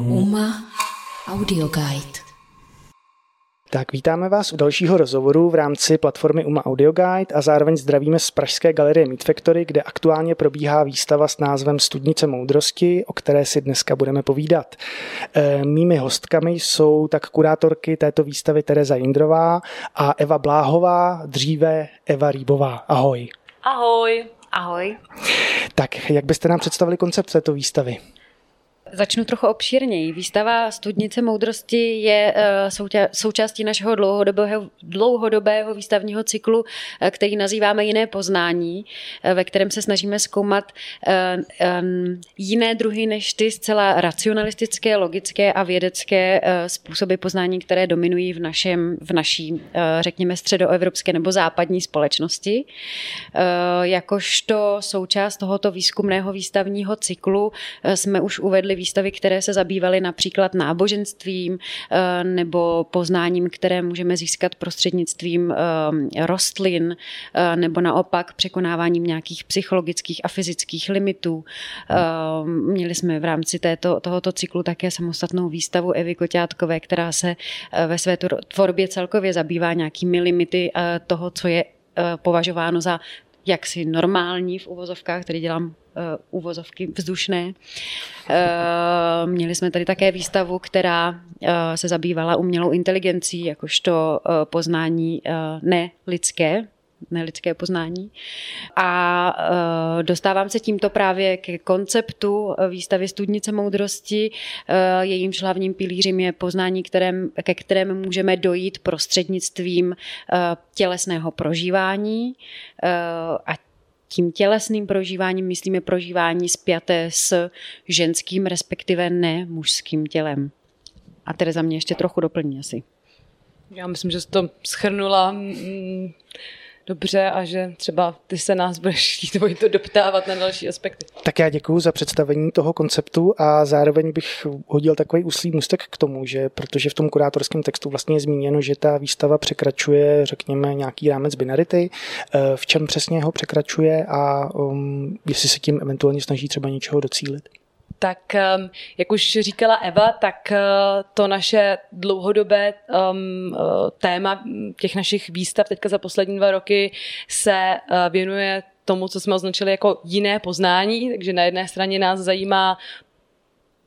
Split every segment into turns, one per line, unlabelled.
Uma Audio Guide.
Tak vítáme vás u dalšího rozhovoru v rámci platformy Uma Audio Guide a zároveň zdravíme z Pražské galerie Meet Factory, kde aktuálně probíhá výstava s názvem Studnice moudrosti, o které si dneska budeme povídat. E, mými hostkami jsou tak kurátorky této výstavy Tereza Jindrová a Eva Bláhová, dříve Eva Rýbová. Ahoj.
Ahoj.
Ahoj.
Tak, jak byste nám představili koncept této výstavy?
Začnu trochu obšírněji. Výstava Studnice moudrosti je eh, součástí našeho dlouhodobého, dlouhodobého výstavního cyklu, eh, který nazýváme Jiné poznání, eh, ve kterém se snažíme zkoumat jiné druhy než ty zcela racionalistické, logické a vědecké způsoby poznání, které dominují v, našem, v naší, řekněme, středoevropské nebo západní společnosti. Jakožto součást tohoto výzkumného výstavního cyklu jsme už uvedli výstavy, které se zabývaly například náboženstvím eh, nebo poznáním, které můžeme získat prostřednictvím eh, rostlin eh, nebo naopak překonáváním nějakých psychologických a fyzických limitů. Měli jsme v rámci této, tohoto cyklu také samostatnou výstavu Evy Koťátkové, která se ve své tvorbě celkově zabývá nějakými limity toho, co je považováno za jaksi normální v uvozovkách, tady dělám uh, uvozovky vzdušné. Uh, měli jsme tady také výstavu, která uh, se zabývala umělou inteligencí, jakožto poznání nelidské, nelidské poznání. A dostávám se tímto právě ke konceptu výstavy Studnice moudrosti. Jejímž hlavním pilířem je poznání, kterém, ke kterému můžeme dojít prostřednictvím tělesného prožívání a tím tělesným prožíváním myslíme prožívání spjaté s ženským, respektive ne mužským tělem. A Tereza mě ještě trochu doplní asi.
Já myslím, že jsi to schrnula mm, dobře a že třeba ty se nás budeš chtít to doptávat na další aspekty.
Tak já děkuji za představení toho konceptu a zároveň bych hodil takový úslý můstek k tomu, že protože v tom kurátorském textu vlastně je zmíněno, že ta výstava překračuje, řekněme, nějaký rámec binarity, eh, v čem přesně ho překračuje a um, jestli se tím eventuálně snaží třeba něčeho docílit
tak ehm, jak už říkala Eva, tak eh, to naše dlouhodobé um, téma těch našich výstav teďka za poslední dva roky se eh, věnuje tomu, co jsme označili jako jiné poznání, takže na jedné straně nás zajímá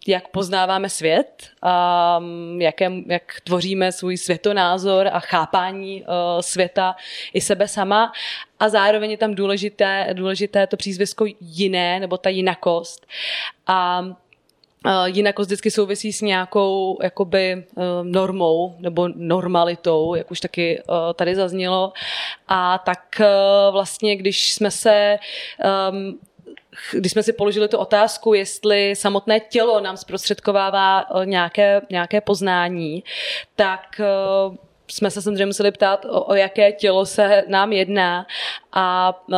jak poznáváme svět, a jaké, jak tvoříme svůj světonázor a chápání uh, světa i sebe sama. A zároveň je tam důležité, důležité to přízvisko jiné, nebo ta jinakost. A jinak vždycky souvisí s nějakou jakoby normou nebo normalitou, jak už taky tady zaznělo. A tak vlastně, když jsme se um, když jsme si položili tu otázku, jestli samotné tělo nám zprostředkovává eh, nějaké, nějaké poznání, tak eh, jsme se samozřejmě museli ptát, o, o jaké tělo se nám jedná. A uh,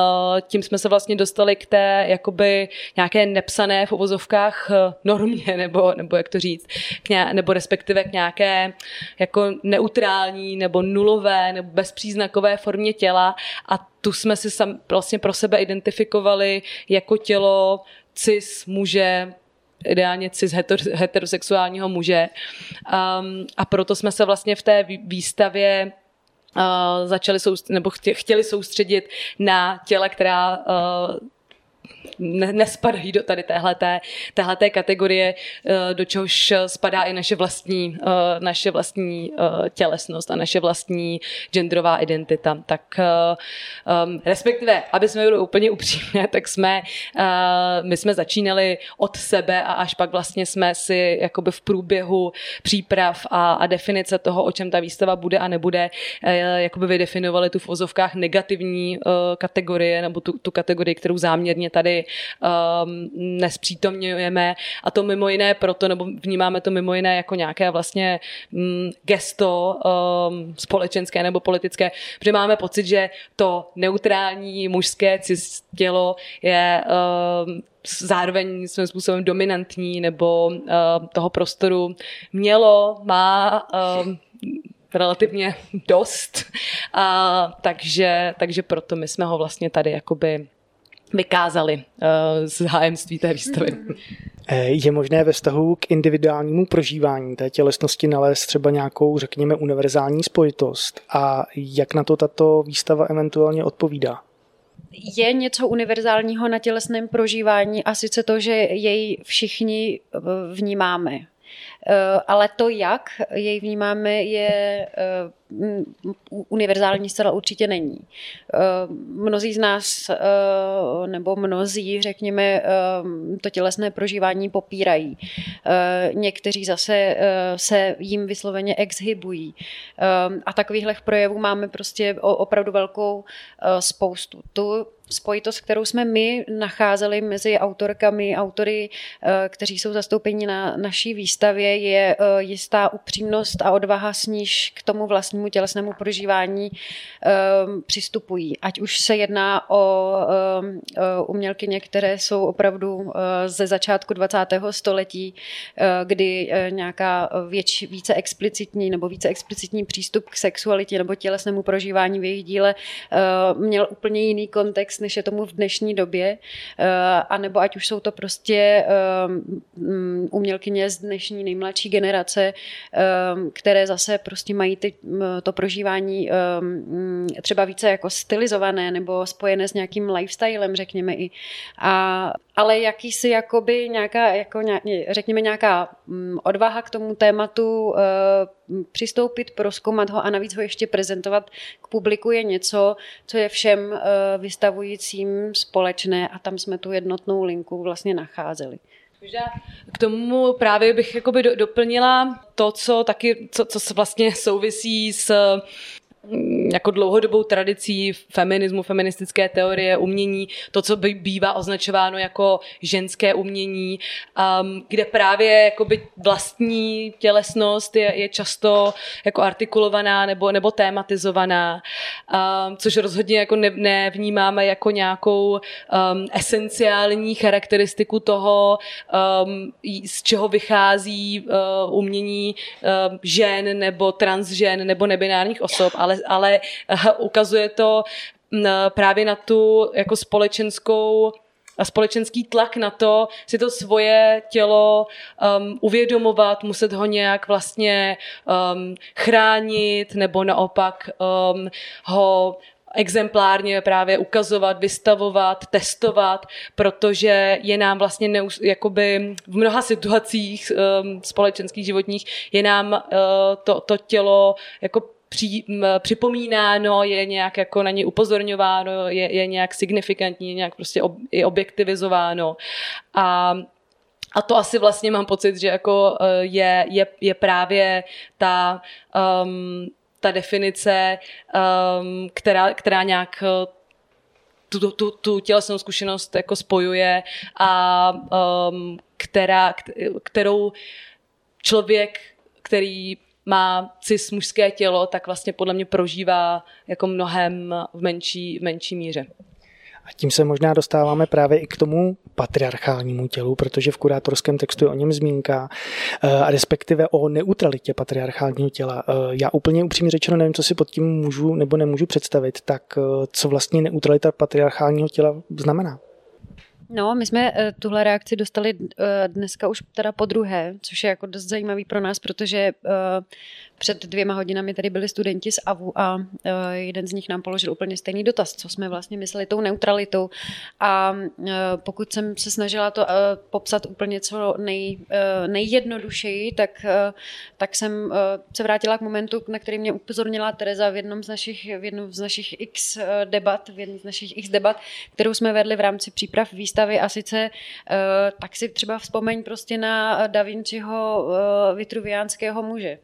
tím jsme se vlastně dostali k té jakoby nějaké nepsané v uvozovkách normě, nebo, nebo jak to říct, k ně, nebo respektive k nějaké jako neutrální nebo nulové nebo bezpříznakové formě těla. A tu jsme si sam, vlastně pro sebe identifikovali jako tělo cis muže, ideálně cis heterosexuálního muže. Um, a proto jsme se vlastně v té výstavě uh, začali soustředit, nebo chtěli soustředit na těla, která uh, ne, nespadají do tady téhleté, téhleté kategorie, eh, do čehož spadá i naše vlastní, eh, naše vlastní eh, tělesnost a naše vlastní genderová identita. Tak respektive, aby jsme byli úplně upřímné, tak jsme, my jsme začínali od sebe a až pak vlastně jsme si jakoby v průběhu příprav a, a definice toho, o čem ta výstava bude a nebude, jakoby vydefinovali tu v ozovkách negativní kategorie nebo tu, tu kategorii, kterou záměrně tady um, nespřítomňujeme a to mimo jiné proto, nebo vnímáme to mimo jiné jako nějaké vlastně um, gesto um, společenské nebo politické, protože máme pocit, že to neutrální mužské cis tělo je um, zároveň svým způsobem dominantní nebo uh, toho prostoru mělo, má um, relativně dost. A, takže, takže proto my jsme ho vlastně tady jakoby vykázali z hájemství té výstavy.
Je možné ve vztahu k individuálnímu prožívání té tělesnosti nalézt třeba nějakou, řekněme, univerzální spojitost a jak na to tato výstava eventuálně odpovídá?
je něco univerzálního na tělesném prožívání a sice to, že jej všichni eh, vnímáme. Eh, ale to, jak jej vnímáme, je eh, univerzální zcela určitě není. Mnozí z nás, nebo mnozí, řekněme, to tělesné prožívání popírají. Někteří zase se jim vysloveně exhibují. A takovýchhle projevů máme prostě opravdu velkou spoustu. Tu spojitost, kterou jsme my nacházeli mezi autorkami, autory, eh, kteří jsou zastoupeni na naší výstavě, je eh, jistá upřímnost a odvaha, s níž k tomu vlastnímu tělesnému prožívání eh, přistupují. Ať už se jedná o umělkyně, které jsou opravdu ze začátku 20. století, kdy nějaká věč, více explicitní nebo více explicitní přístup k sexualitě nebo tělesnému prožívání v jejich díle měl úplně jiný kontext než je tomu v dnešní době, eh, a nebo ať už jsou to prostě mm, umělkyně z dnešní nejmladší generace, eh, které zase prostě mají ty, to prožívání mm, třeba více jako stylizované nebo spojené s nějakým lifestylem, řekněme i. A, ale jakýsi jakoby nějaká, jako, řekněme nějaká mm, odvaha k tomu tématu přistoupit, proskoumat ho a navíc ho ještě prezentovat k publiku je něco, co je všem eh, vystavujícím společné a tam jsme tu jednotnou linku vlastně nacházeli.
K tomu právě bych doplnila to, co taky, co, co vlastně souvisí s jako dlouhodobou tradicí feminismu, feministické teorie, umění, to, co by bývá označováno jako ženské umění, um, kde právě jakoby vlastní tělesnost je, je často jako artikulovaná nebo, nebo tématizovaná, um, což rozhodně jako ne, nevnímáme jako nějakou um, esenciální charakteristiku toho, um, z čeho vychází uh, umění uh, žen nebo transžen nebo nebinárních osob, ale ale, eh, ukazuje to právě na tu jako společenskou a společenský tlak na to si to svoje tělo um, uvědomovat, muset ho nějak vlastně um, chránit nebo naopak um, ho exemplárně právě ukazovat, vystavovat, testovat, protože je nám vlastně neus, jakoby v mnoha situacích um, společenských životních je nám uh, to, to tělo jako při, m, připomínáno, je nějak jako na ně upozorňováno, je, je nějak signifikantní, nějak prostě ob, je objektivizováno. A a to asi vlastně mám pocit, že jako e, je, je, je právě ta, um, ta definice, um, která, která nějak e, tu, tu, tu tělesnou zkušenost jako spojuje a um, která, kterou člověk, který má cis mužské tělo, tak vlastně podle mě prožívá jako mnohem v menší, v menší míře.
A tím se možná dostáváme právě i k tomu patriarchálnímu tělu, protože v kurátorském textu je o něm zmínka, eh, a respektive o neutralitě patriarchálního těla. Eh, já úplně upřímně řečeno nevím, co si pod tím můžu nebo nemůžu představit, tak eh, co vlastně neutralita patriarchálního těla znamená?
No, my jsme uh, tuhle reakci dostali uh, dneska už teda po druhé, což je jako dost zajímavý pro nás, protože uh, před dvěma hodinami tady byli studenti z AVU a jeden z nich nám položil úplně stejný dotaz, co jsme vlastně mysleli tou neutralitou. A pokud jsem se snažila to popsat úplně co nej, nejjednodušeji, tak, tak jsem se vrátila k momentu, na který mě upozornila Tereza v jednom z našich, v jednom z našich x debat, v jednom z našich x debat, kterou jsme vedli v rámci příprav výstavy a sice tak si třeba vzpomeň prostě na Da Vinciho vitruviánského muže,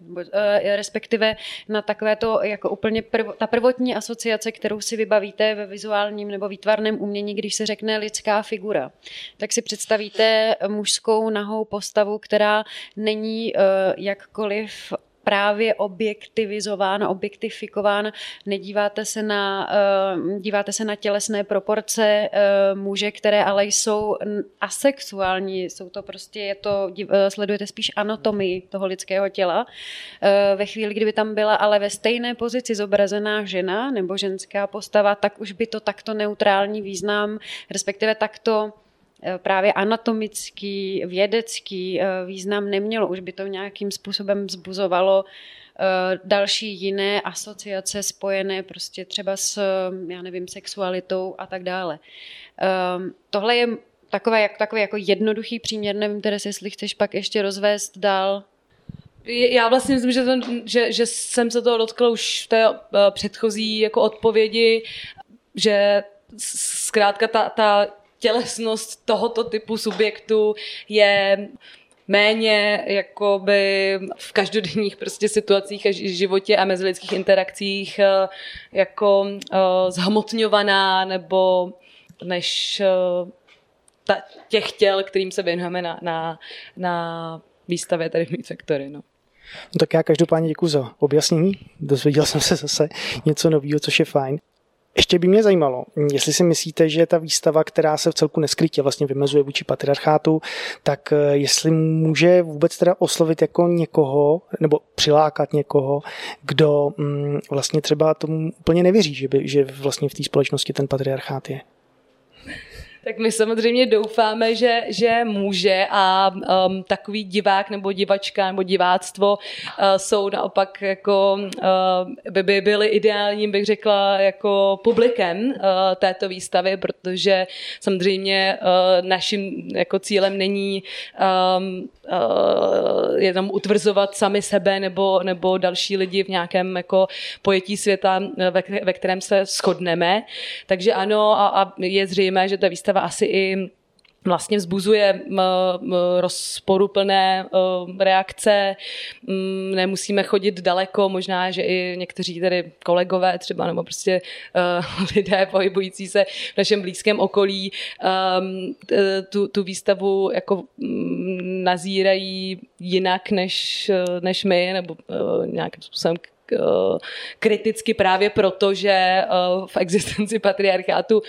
respektive na takové to jako úplně prv, ta prvotní asociace, kterou si vybavíte ve vizuálním nebo výtvarném umění, když se řekne lidská figura. Tak si představíte mužskou nahou postavu, která není jakkoliv právě objektivizován, objektifikován. Nedíváte se na, uh, díváte se na tělesné proporce uh, muže, které ale jsou asexuální. Jsou to prostě, je to, uh, sledujete spíš anatomii toho lidského těla. Ve chvíli, kdyby tam byla ale ve stejné pozici zobrazená žena nebo ženská postava, tak už by to takto neutrální význam, respektive takto Eh, právě anatomický, vědecký eh, význam nemělo. Už by to nějakým způsobem zbuzovalo eh, další jiné asociace spojené prostě třeba s, já nevím, sexualitou a tak dále. Tohle je takové, jak, takový jako jednoduchý příměr, nevím tedy, jestli chceš pak ještě rozvést dál.
Já vlastně myslím, že, ten, že, že jsem se toho dotkla už v té předchozí jako odpovědi, že zkrátka ta, ta tělesnost tohoto typu subjektu je méně jakoby v každodenních prostě situacích a životě a mezilidských interakcích eh, jako uh, zhmotňovaná nebo než uh, ta, těch těl, kterým se věnujeme na, na, na výstavě tady v Meet Factory. No.
No tak já každopádně děkuji za objasnění. Dozvěděl jsem se zase něco nového, což je fajn. Ještě by mě zajímalo, jestli si myslíte, že ta výstava, která se v celku neskrytě vlastně vymezuje vůči patriarchátu, tak eh, jestli může vůbec teda oslovit jako někoho, nebo přilákat někoho, kdo mm, vlastně třeba tomu úplně nevěří, že, by, že vlastně v té společnosti ten patriarchát je.
Tak my samozřejmě doufáme, že, že může a um, takový divák nebo divačka nebo diváctvo uh, jsou naopak jako uh, by, by byly ideálním, bych řekla, jako publikem uh, této výstavy, protože samozřejmě uh, naším jako cílem není um, uh, jenom utvrzovat sami sebe nebo, nebo další lidi v nějakém jako pojetí světa, ve, ve kterém se shodneme. Takže ano, a, a je zřejmé, že ta výstava asi i vlastně vzbuzuje rozporuplné reakce, nemusíme chodit daleko, možná, že i někteří tady kolegové třeba, nebo prostě lidé pohybující se v našem blízkém okolí tu, tu výstavu jako nazírají jinak než, než my, nebo nějakým způsobem kriticky právě proto, že v existenci patriarchátu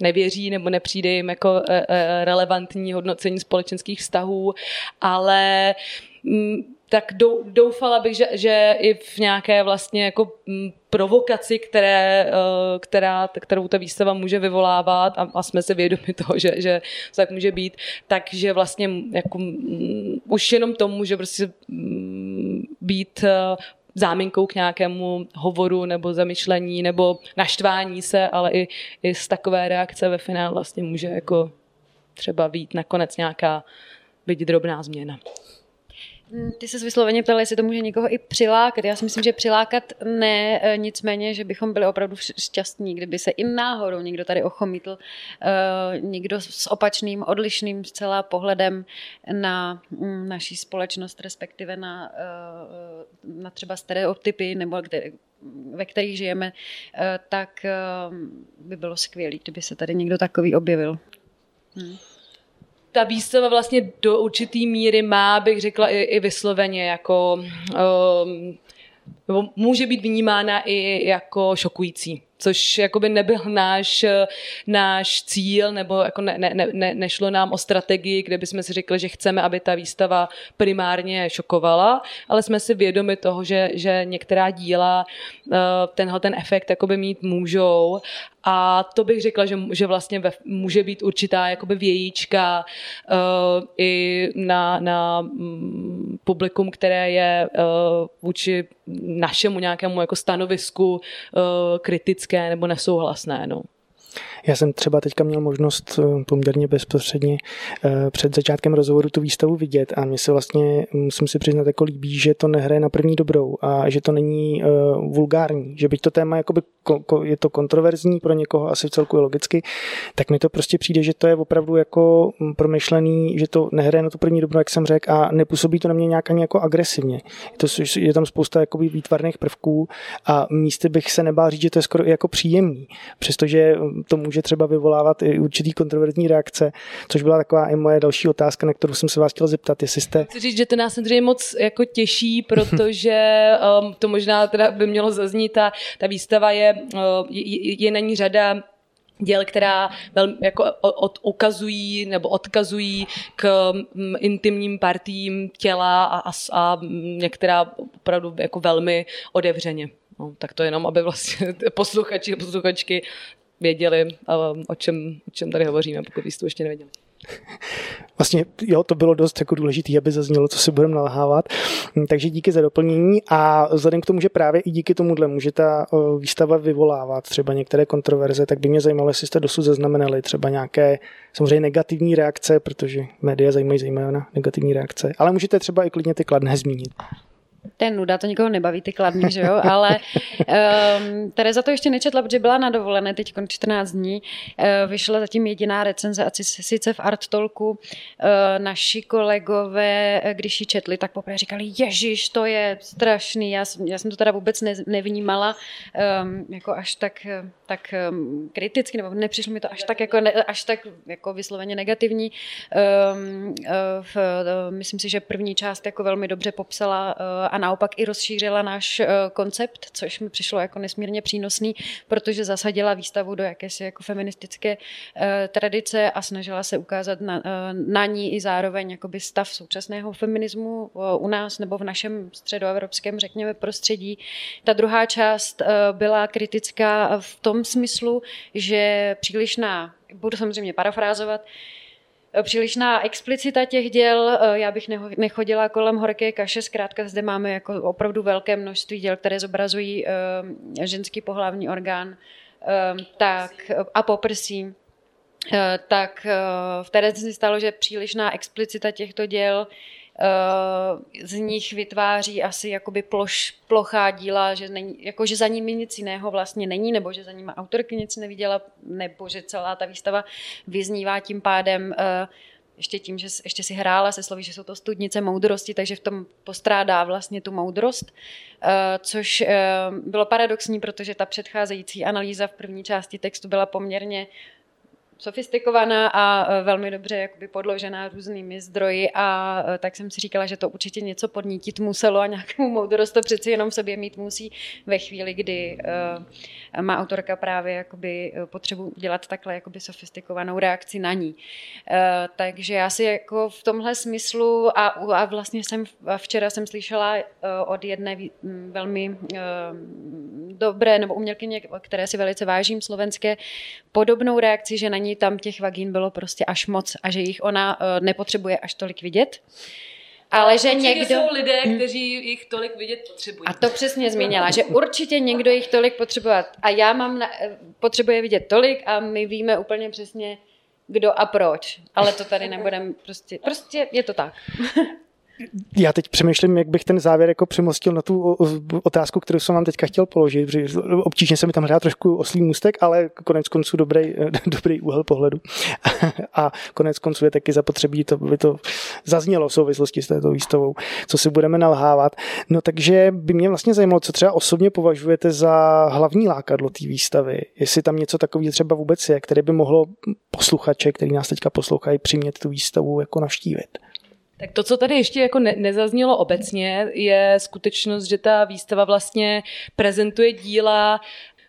nevěří nebo nepřijde jim jako e, e, relevantní hodnocení společenských vztahů, ale mm, tak doufala bych, že, že i v nějaké vlastně jako mm, provokaci, které, e, která, kterou ta výstava může vyvolávat a, a jsme si vědomi toho, že, že tak může být, takže vlastně jako, mm, už jenom tomu může prostě být záminkou k nějakému hovoru nebo zamyšlení nebo naštvání se, ale i, i z takové reakce ve finále vlastně může jako třeba být nakonec nějaká byť drobná změna.
Mm, ty se vysloveně ptala, jestli to může někoho i přilákat. Já si myslím, že přilákat ne, e, nicméně, že bychom byli opravdu šťastní, kdyby se i náhodou někdo tady ochomítl, e, někdo s opačným, odlišným zcela pohledem na mm, naší společnost, respektive na, e, na třeba stereotypy, nebo kde, ve kterých žijeme, tak by bylo skvělé, kdyby se tady někdo takový objevil. Hmm
ta výstava vlastně do určitý míry má, bych řekla, i, i vysloveně jako um, nebo může být vnímána i jako šokující což jakoby nebyl náš, náš cíl, nebo jako ne, ne, ne, nešlo nám o strategii, kde bychom si řekli, že chceme, aby ta výstava primárně šokovala, ale jsme si vědomi toho, že, že některá díla eh, tenhle ten efekt mít můžou a to bych řekla, že, že vlastně ve, může být určitá jakoby vějíčka uh, i na, na um, publikum, které je uh, vůči našemu nějakému jako stanovisku uh, kritické nebo nesouhlasné. No.
Já jsem třeba teďka měl možnost eh, poměrně bezprostředně eh, před začátkem rozhovoru tu výstavu vidět a mně se vlastně, musím si přiznat, jako líbí, že to nehraje na první dobrou a že to není uh, vulgární, že byť to téma jakoby je to kontroverzní pro někoho, asi v celku logicky, tak mi to prostě přijde, že to je opravdu jako promyšlený, že to nehraje na tu první dobrou, jak jsem řekl, a nepůsobí to na mě nějak ani jako agresivně. Je, to, je tam spousta jakoby výtvarných prvků a místy bych se nebál říct, že to je skoro jako příjemný, přestože to může třeba vyvolávat i určitý kontroverzní reakce, což byla taková i moje další otázka, na kterou jsem se vás chtěl zeptat, jestli jste...
Chci říct, že to nás samozřejmě moc jako těší, protože um, to možná teda by mělo zaznít, ta, ta výstava je, uh, je, je na ní řada děl, která velmi jako od, ukazují nebo odkazují k mm, intimním partím těla a, a, a některá opravdu jako velmi otevřeně. No, tak to jenom, aby vlastně posluchači a posluchačky věděli, um, o čem, o čem tady hovoříme, pokud jste ještě nevěděli.
Vlastně jo, to bylo dost jako důležité, aby zaznělo, co si budeme nalhávat. Hm, takže díky za doplnění a vzhledem k tomu, že právě i díky tomuhle může ta výstava vyvolávat třeba některé kontroverze, tak by mě zajímalo, jestli jste dosud zaznamenali třeba nějaké samozřejmě negativní reakce, protože média zajímají zejména negativní reakce, ale můžete třeba i klidně ty kladné zmínit.
To je nuda, to nikoho nebaví, ty kladný, že jo? Ale um, Tereza to ještě nečetla, protože byla na dovolené teď 14 dní. Uh, vyšla zatím jediná recenze, a sice v Art Talku. Uh, naši kolegové, když ji četli, tak poprvé říkali, ježiš, to je strašný. Já, já jsem to teda vůbec ne, nevnímala um, jako až tak, tak um, kriticky, nebo nepřišlo mi to až tak jako, ne, až tak jako vysloveně negativní. Um, uh, v, uh, myslím si, že první část jako velmi dobře popsala uh, a naopak i rozšířila náš eh, koncept, což mi přišlo jako nesmírně přínosný, protože zasadila výstavu do jakési jako feministické eh, tradice a snažila se ukázat na, eh, na ní i zároveň jakoby stav současného feminismu u nás nebo v našem středoevropském, řekněme, prostředí. Ta druhá část byla kritická v tom smyslu, že přílišná, budu samozřejmě parafrázovat, přílišná explicita těch děl. Eh, já bych nechodila kolem horké kaše, zkrátka zde máme jako opravdu velké množství děl, které zobrazují eh, ženský pohlavní orgán eh, tak, a poprsí. Tak v té se stalo, že přílišná explicita těchto děl z nich vytváří asi jakoby ploš, plochá díla, že, není, jako, že za nimi nic jiného vlastně není, nebo že za nimi autorky nic neviděla, nebo že celá ta výstava vyznívá tím pádem uh, ještě tím, že ještě si hrála se slovy, že jsou to studnice moudrosti, takže v tom postrádá vlastně tu moudrost, uh, což bylo paradoxní, protože ta předcházející analýza v první části textu byla poměrně sofistikovaná a e, velmi dobře jakoby podložená různými zdroji a e, tak jsem si říkala, že to určitě něco podnítit muselo a nějakou moudrost to přeci jenom v sobě mít musí ve chvíli, kdy uh, má autorka právě jakoby potřebu dělat takhle jakoby sofistikovanou reakci na ní. Takže já si jako v tomhle smyslu a, a vlastně jsem včera jsem slyšela od jedné velmi dobré nebo umělkyně, které si velice vážím, slovenské, podobnou reakci, že na ní tam těch vagín bylo prostě až moc a že jich ona uh, nepotřebuje až tolik vidět.
Ale že někdo... jsou lidé, hm. kteří jich tolik vidět potřebují.
A to přesně zmínila, že určitě někdo jich tolik potřebovat. A já mám, na, eh, potřebuje vidět tolik a my víme úplně přesně, kdo a proč. Ale to tady nebudeme prostě, prostě je to tak.
Já teď přemýšlím, jak bych ten závěr jako přemostil na tu otázku, kterou jsem vám teďka chtěl položit, obtížně se mi tam hrát trošku oslý můstek, ale konec konců dobrý, dobrý úhel pohledu. A konec konců je taky zapotřebí, to by to zaznělo v souvislosti s této výstavou, co si budeme nalhávat. No takže by mě vlastně zajímalo, co třeba osobně považujete za hlavní lákadlo té výstavy. Jestli tam něco takového třeba vůbec je, které by mohlo posluchače, který nás teďka poslouchají, přimět tu výstavu jako navštívit.
Tak to, co tady ještě jako ne- nezaznělo obecně, je skutečnost, že ta výstava vlastně prezentuje díla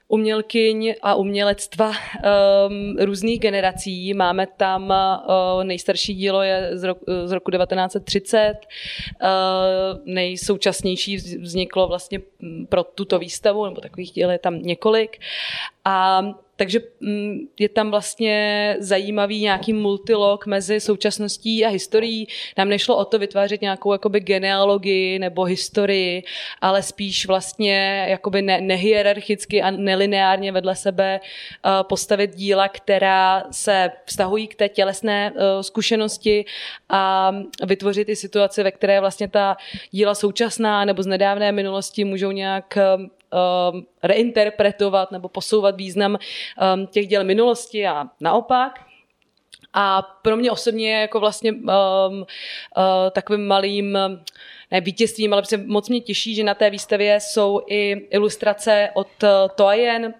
umělkyň a umělectva um, různých generací. Máme tam uh, nejstarší dílo je z roku, z roku 1930, uh, nejsoučasnější vzniklo vlastně pro tuto výstavu, nebo takových díl je tam několik. A takže mm, je tam vlastně zajímavý nějaký multilog mezi současností a historií. Nám nešlo o to vytvářet nějakou jakoby genealogii nebo historii, ale spíš vlastně jakoby ne, nehierarchicky a nelineárně vedle sebe uh, postavit díla, která se vztahují k té tělesné uh, zkušenosti a vytvořit i situaci, ve které vlastně ta díla současná nebo z nedávné minulosti můžou nějak um, reinterpretovat nebo posouvat význam um, těch děl minulosti a naopak. A pro mě osobně je jako vlastně um, uh, takovým malým ne vítězstvím, ale moc mě těší, že na té výstavě jsou i ilustrace od uh, Toajen,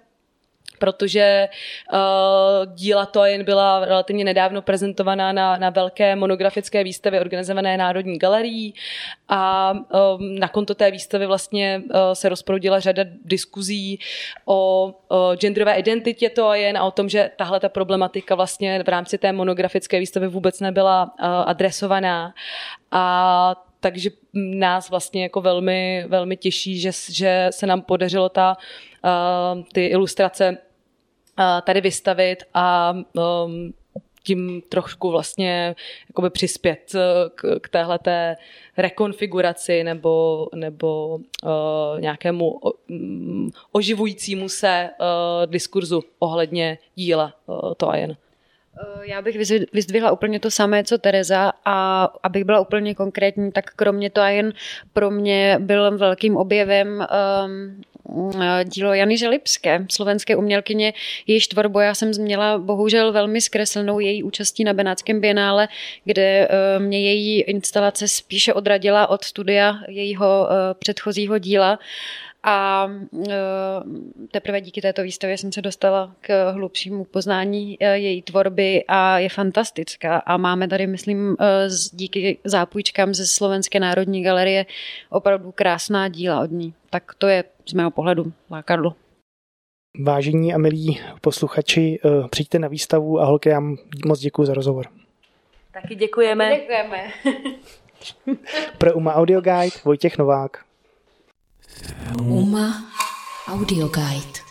protože uh, díla to jen byla relativně nedávno prezentovaná na, na velké monografické výstavě organizované Národní galerií a um, na konto té výstavy vlastně uh, se rozproudila řada diskuzí o uh, genderové identitě to jen a o tom, že tahle ta problematika vlastně v rámci té monografické výstavy vůbec nebyla uh, adresovaná. A takže nás vlastně jako velmi, velmi těší, že, že se nám podařilo ta, uh, ty ilustrace tady vystavit a um, tím trošku vlastně jakoby přispět k, k téhleté rekonfiguraci nebo, nebo uh, nějakému um, oživujícímu se uh, diskurzu ohledně díla uh, jen.
Já bych vyzdvihla úplně to samé, co Tereza a abych byla úplně konkrétní, tak kromě to a jen pro mě byl velkým objevem um, Eh, dílo Jany Želipské, slovenské umělkyně. Jejíž tvorbu já jsem změla bohužel velmi zkreslenou její účastí na Benátském bienále, kde eh, mě její instalace spíše odradila od studia jejího eh, předchozího díla. A teprve díky této výstavě jsem se dostala k hlubšímu poznání její tvorby a je fantastická. A máme tady, myslím, díky zápůjčkám ze Slovenské národní galerie opravdu krásná díla od ní. Tak to je z mého pohledu lákadlo.
Vážení a milí posluchači, eh, přijďte na výstavu a holky, já moc děkuji za rozhovor.
Taky děkujeme.
Děkujeme.
Pro UMA Audio Guide Vojtěch Novák.
UMA Audio Guide.